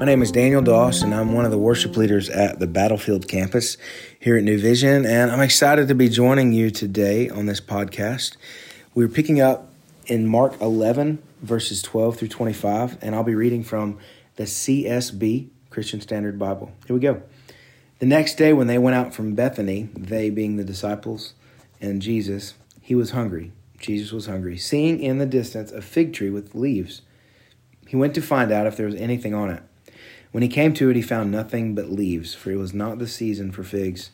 my name is Daniel Doss, and I'm one of the worship leaders at the Battlefield campus here at New Vision. And I'm excited to be joining you today on this podcast. We're picking up in Mark 11, verses 12 through 25, and I'll be reading from the CSB, Christian Standard Bible. Here we go. The next day, when they went out from Bethany, they being the disciples and Jesus, he was hungry. Jesus was hungry. Seeing in the distance a fig tree with leaves, he went to find out if there was anything on it. When he came to it, he found nothing but leaves, for it was not the season for figs.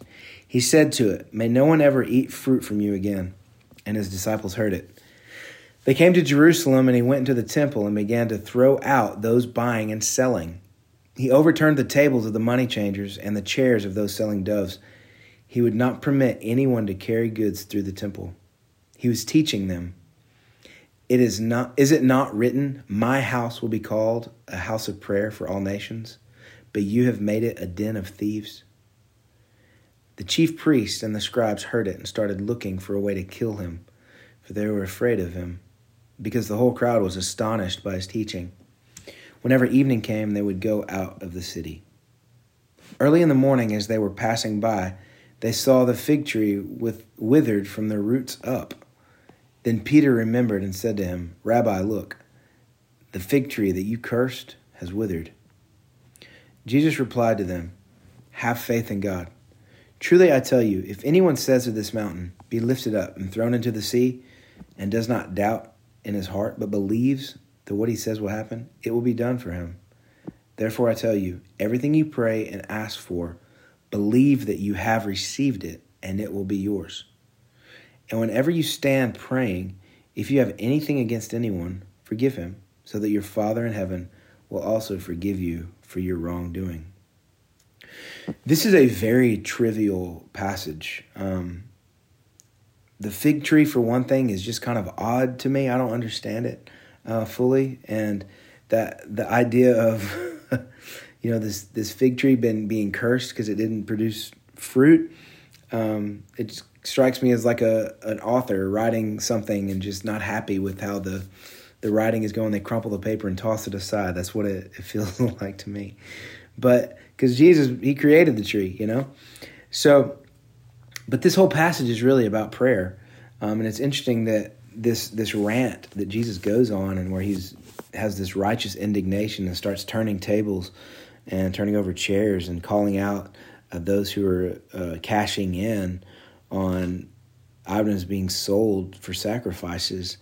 He said to it, May no one ever eat fruit from you again. And his disciples heard it. They came to Jerusalem, and he went into the temple and began to throw out those buying and selling. He overturned the tables of the money changers and the chairs of those selling doves. He would not permit anyone to carry goods through the temple. He was teaching them. It is not is it not written, My house will be called a house of prayer for all nations, but you have made it a den of thieves? The chief priests and the scribes heard it and started looking for a way to kill him, for they were afraid of him, because the whole crowd was astonished by his teaching. Whenever evening came, they would go out of the city. Early in the morning, as they were passing by, they saw the fig tree with withered from the roots up. Then Peter remembered and said to him, Rabbi, look, the fig tree that you cursed has withered. Jesus replied to them, Have faith in God. Truly I tell you, if anyone says to this mountain, Be lifted up and thrown into the sea, and does not doubt in his heart, but believes that what he says will happen, it will be done for him. Therefore I tell you, everything you pray and ask for, believe that you have received it, and it will be yours. And whenever you stand praying, if you have anything against anyone, forgive him, so that your Father in heaven will also forgive you for your wrongdoing. This is a very trivial passage. Um, the fig tree, for one thing, is just kind of odd to me. I don't understand it uh, fully, and that the idea of you know this this fig tree been being cursed because it didn't produce fruit. Um, it strikes me as like a an author writing something and just not happy with how the the writing is going. They crumple the paper and toss it aside. That's what it, it feels like to me. But because Jesus, He created the tree, you know. So, but this whole passage is really about prayer, um, and it's interesting that this this rant that Jesus goes on and where he's has this righteous indignation and starts turning tables and turning over chairs and calling out uh, those who are uh, cashing in on items being sold for sacrifices.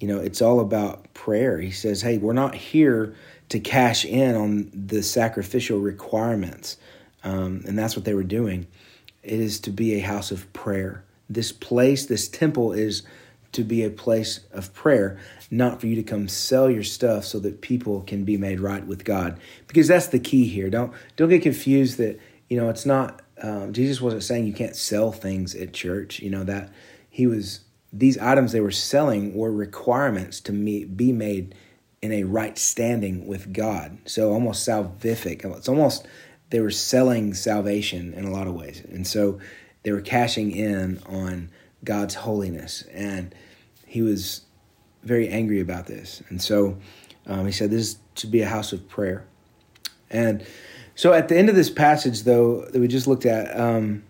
You know, it's all about prayer. He says, "Hey, we're not here to cash in on the sacrificial requirements," um, and that's what they were doing. It is to be a house of prayer. This place, this temple, is to be a place of prayer, not for you to come sell your stuff so that people can be made right with God. Because that's the key here. Don't don't get confused that you know it's not um, Jesus wasn't saying you can't sell things at church. You know that he was these items they were selling were requirements to meet, be made in a right standing with God. So almost salvific. It's almost they were selling salvation in a lot of ways, and so they were cashing in on God's holiness. And he was very angry about this. And so um, he said, This should be a house of prayer. And so at the end of this passage, though, that we just looked at, um,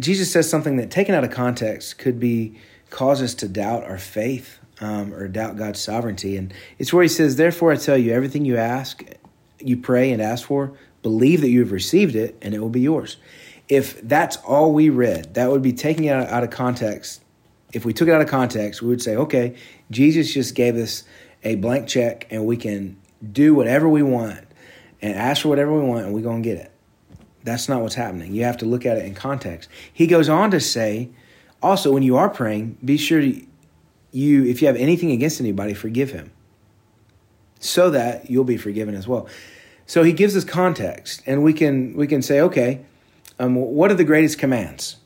Jesus says something that, taken out of context, could be cause us to doubt our faith um, or doubt God's sovereignty. And it's where he says, Therefore, I tell you, everything you ask, you pray and ask for, believe that you have received it, and it will be yours if that's all we read, that would be taking it out of context. If we took it out of context, we would say, okay, Jesus just gave us a blank check and we can do whatever we want and ask for whatever we want and we're going to get it. That's not what's happening. You have to look at it in context. He goes on to say, also, when you are praying, be sure to, you, if you have anything against anybody, forgive him so that you'll be forgiven as well. So he gives us context and we can we can say, okay, um, what are the greatest commands?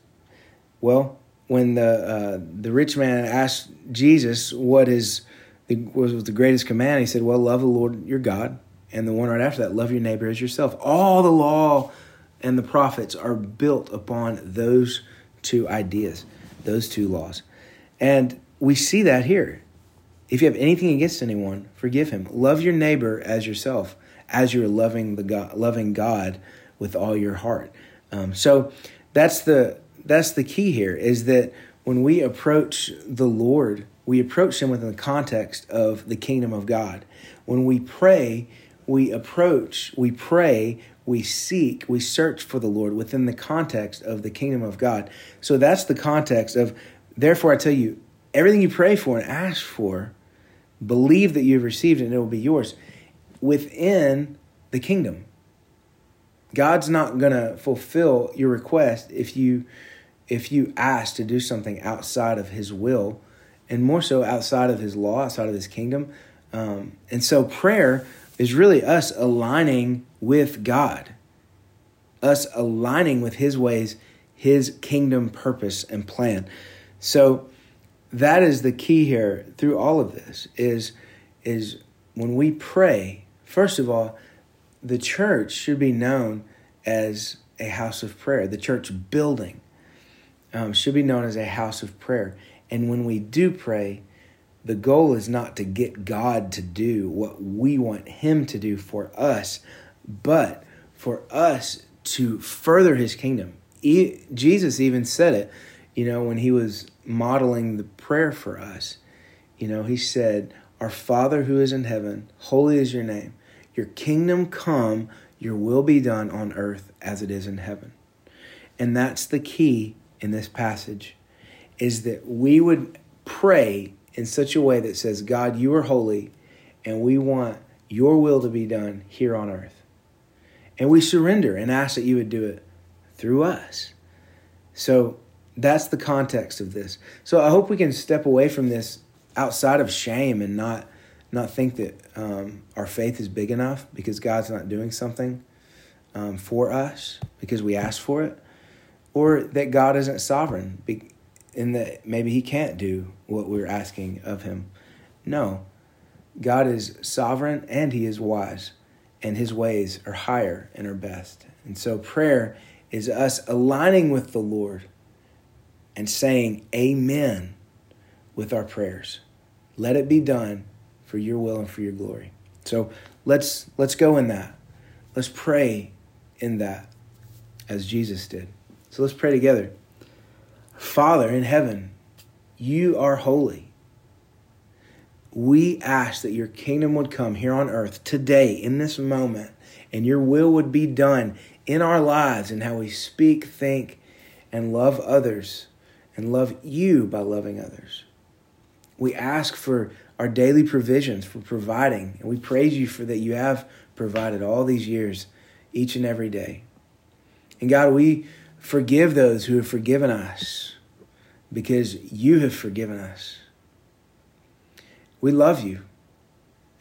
Well, when the uh, the rich man asked Jesus what is the, was the greatest command, he said, "Well, love the Lord your God, and the one right after that, love your neighbor as yourself." All the law and the prophets are built upon those two ideas, those two laws, and we see that here. If you have anything against anyone, forgive him. Love your neighbor as yourself, as you're loving the God, loving God with all your heart. Um, so that's the that's the key here is that when we approach the Lord, we approach Him within the context of the kingdom of God. When we pray, we approach, we pray, we seek, we search for the Lord within the context of the kingdom of God. So that's the context of, therefore, I tell you, everything you pray for and ask for, believe that you've received it and it will be yours within the kingdom. God's not going to fulfill your request if you if you ask to do something outside of his will and more so outside of his law, outside of his kingdom. Um, and so prayer is really us aligning with God, us aligning with his ways, his kingdom purpose and plan. So that is the key here through all of this is is when we pray, first of all, the church should be known as a house of prayer. The church building um, should be known as a house of prayer. And when we do pray, the goal is not to get God to do what we want Him to do for us, but for us to further His kingdom. Jesus even said it, you know, when He was modeling the prayer for us. You know, He said, Our Father who is in heaven, holy is your name. Your kingdom come, your will be done on earth as it is in heaven. And that's the key in this passage is that we would pray in such a way that says, God, you are holy, and we want your will to be done here on earth. And we surrender and ask that you would do it through us. So that's the context of this. So I hope we can step away from this outside of shame and not not think that um, our faith is big enough because God's not doing something um, for us because we asked for it, or that God isn't sovereign in that maybe He can't do what we're asking of Him. No, God is sovereign and He is wise, and His ways are higher and are best. And so prayer is us aligning with the Lord and saying Amen with our prayers. Let it be done for your will and for your glory. So let's let's go in that. Let's pray in that as Jesus did. So let's pray together. Father in heaven, you are holy. We ask that your kingdom would come here on earth today, in this moment, and your will would be done in our lives and how we speak, think, and love others and love you by loving others. We ask for our daily provisions, for providing, and we praise you for that you have provided all these years, each and every day. And God, we Forgive those who have forgiven us because you have forgiven us. We love you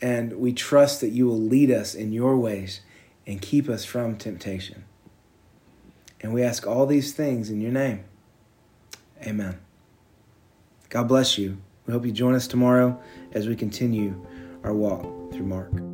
and we trust that you will lead us in your ways and keep us from temptation. And we ask all these things in your name. Amen. God bless you. We hope you join us tomorrow as we continue our walk through Mark.